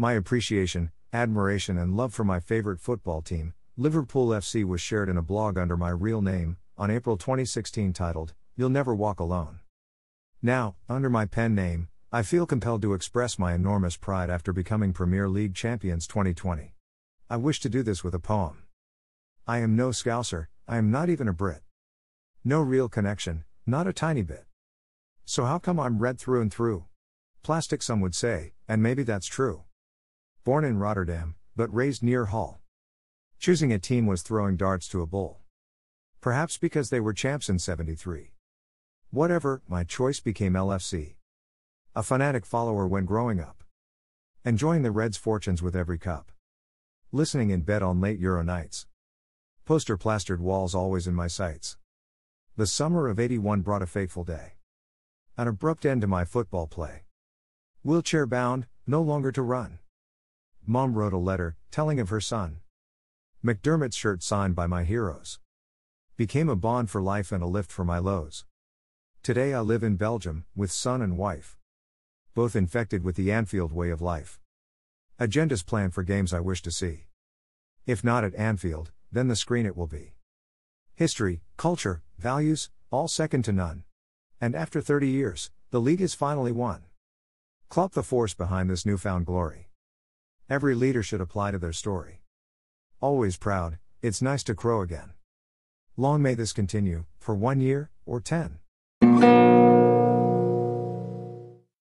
My appreciation, admiration, and love for my favorite football team, Liverpool FC, was shared in a blog under my real name, on April 2016 titled, You'll Never Walk Alone. Now, under my pen name, I feel compelled to express my enormous pride after becoming Premier League champions 2020. I wish to do this with a poem. I am no Scouser, I am not even a Brit. No real connection, not a tiny bit. So how come I'm red through and through? Plastic, some would say, and maybe that's true. Born in Rotterdam, but raised near Hull. Choosing a team was throwing darts to a bull. Perhaps because they were champs in 73. Whatever, my choice became LFC. A fanatic follower when growing up. Enjoying the Reds' fortunes with every cup. Listening in bed on late Euro nights. Poster plastered walls always in my sights. The summer of 81 brought a fateful day. An abrupt end to my football play. Wheelchair bound, no longer to run. Mom wrote a letter, telling of her son. McDermott's shirt signed by my heroes. Became a bond for life and a lift for my lows. Today I live in Belgium, with son and wife. Both infected with the Anfield way of life. Agendas planned for games I wish to see. If not at Anfield, then the screen it will be. History, culture, values, all second to none. And after 30 years, the league is finally won. Klopp the force behind this newfound glory. Every leader should apply to their story. Always proud, it's nice to crow again. Long may this continue, for one year, or ten.